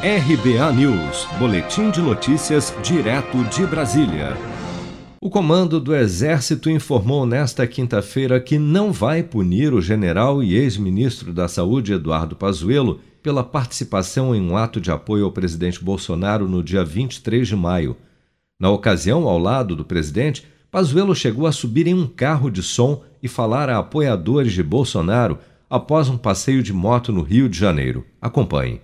RBA News, Boletim de Notícias, direto de Brasília. O comando do Exército informou nesta quinta-feira que não vai punir o general e ex-ministro da Saúde Eduardo Pazuello pela participação em um ato de apoio ao presidente Bolsonaro no dia 23 de maio. Na ocasião, ao lado do presidente, Pazuello chegou a subir em um carro de som e falar a apoiadores de Bolsonaro após um passeio de moto no Rio de Janeiro. Acompanhe.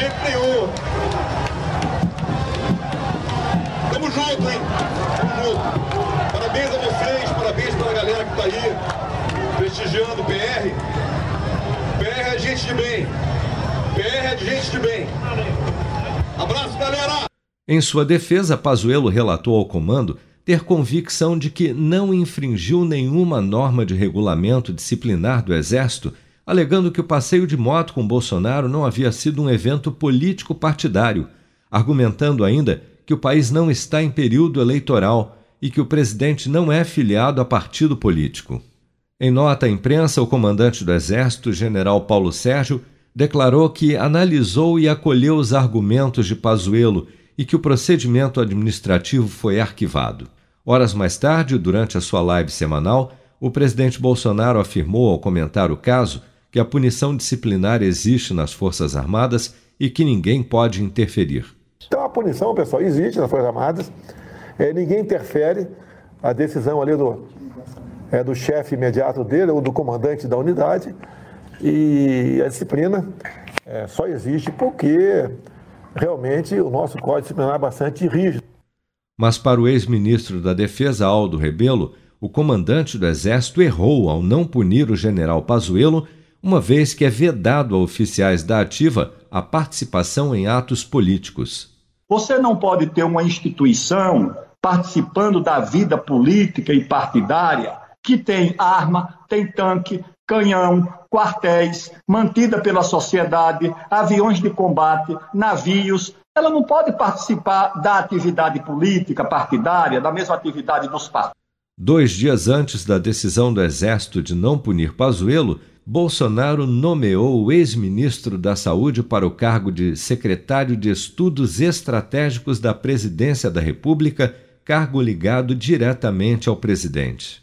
Jeito nenhum. Tamo junto, hein? Tamo junto. Parabéns a vocês, parabéns pela galera que tá aí, prestigiando o PR. PR é gente de bem. PR é de gente de bem. Abraço, galera! Em sua defesa, Pazuello relatou ao comando ter convicção de que não infringiu nenhuma norma de regulamento disciplinar do Exército alegando que o passeio de moto com Bolsonaro não havia sido um evento político partidário, argumentando ainda que o país não está em período eleitoral e que o presidente não é filiado a partido político. Em nota à imprensa, o comandante do Exército, general Paulo Sérgio, declarou que analisou e acolheu os argumentos de Pazuello e que o procedimento administrativo foi arquivado. Horas mais tarde, durante a sua live semanal, o presidente Bolsonaro afirmou ao comentar o caso que a punição disciplinar existe nas Forças Armadas e que ninguém pode interferir. Então a punição, pessoal, existe nas Forças Armadas, é, ninguém interfere, a decisão ali do, é, do chefe imediato dele ou do comandante da unidade, e a disciplina é, só existe porque realmente o nosso código disciplinar é bastante rígido. Mas para o ex-ministro da Defesa, Aldo Rebelo, o comandante do Exército errou ao não punir o general Pazuello uma vez que é vedado a oficiais da ativa a participação em atos políticos. Você não pode ter uma instituição participando da vida política e partidária que tem arma, tem tanque, canhão, quartéis, mantida pela sociedade, aviões de combate, navios. Ela não pode participar da atividade política partidária, da mesma atividade dos partidos. Dois dias antes da decisão do Exército de não punir Pazuello, Bolsonaro nomeou o ex-ministro da Saúde para o cargo de secretário de Estudos Estratégicos da Presidência da República, cargo ligado diretamente ao presidente.